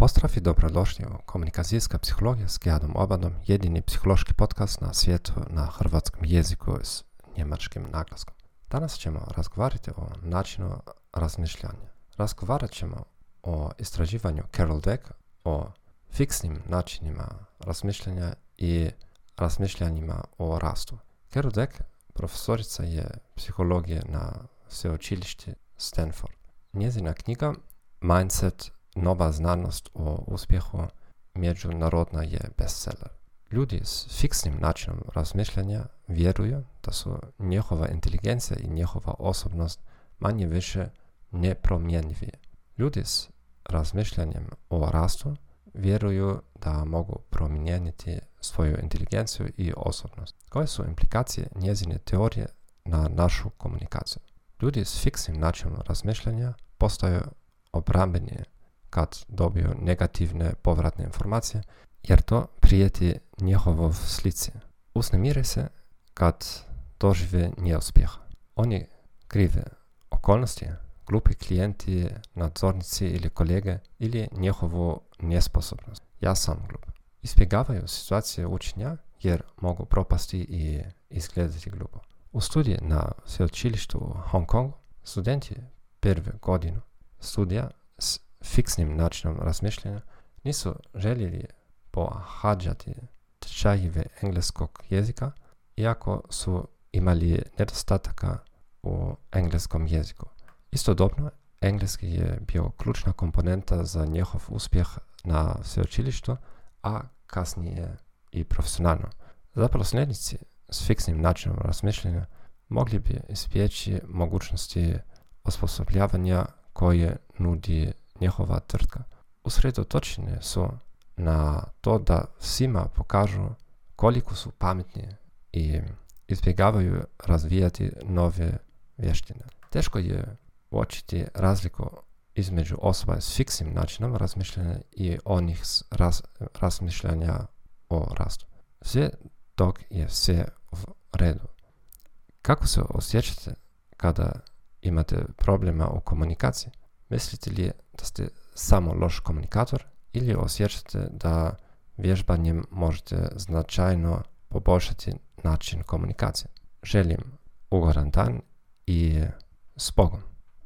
Pozdrav i dobrodošli u Komunikacijska psihologija s Gerdom Obadom, jedini psihološki podcast na svijetu na hrvatskom jeziku s njemačkim naglaskom. Danas ćemo razgovarati o načinu razmišljanja. Razgovarat ćemo o istraživanju Carol Dweck, o fiksnim načinima razmišljanja i razmišljanjima o rastu. Carol Dweck, profesorica je psihologije na sveučilišti Stanford. Njezina knjiga Mindset nova znanost o uspjehu međunarodna je bestseller. Ljudi s fiksnim načinom razmišljanja vjeruju da su njihova inteligencija i njihova osobnost manje više nepromjenjivi. Ljudi s razmišljanjem o rastu vjeruju da mogu promijeniti svoju inteligenciju i osobnost. Koje su implikacije njezine teorije na našu komunikaciju? Ljudi s fiksnim načinom razmišljanja postaju obrambeni kad dobiju negativne povratne informacije, jer to prijeti njihovov slici. Usnemire se kad dožive neuspjeh. Oni krive okolnosti, glupi klijenti, nadzornici ili kolege ili njihovu nesposobnost. Ja sam glup. Ispjegavaju situacije učenja jer mogu propasti i izgledati glupo. U studiji na sveučilištu u Hong Kongu studenti prve godinu studija fiksnim načinom razmišljanja nisu željeli pohađati tečajeve engleskog jezika, iako su imali nedostataka u engleskom jeziku. Istodobno, engleski je bio ključna komponenta za njihov uspjeh na sveučilištu, a kasnije i profesionalno. Zaposlenici s fiksnim načinom razmišljanja mogli bi ispjeći mogućnosti osposobljavanja koje nudi njihova tvrtka. Usredotočene su na to da svima pokažu koliko su pametni i izbjegavaju razvijati nove vještine. Teško je uočiti razliku između osoba s fiksnim načinom razmišljanja i onih s razmišljanja o rastu. Sve dok je sve u redu. Kako se osjećate kada imate problema u komunikaciji? Mislite li da ste samo loš komunikator ili osjećate da vježbanjem možete značajno poboljšati način komunikacije? Želim ugodan dan i s Bogom!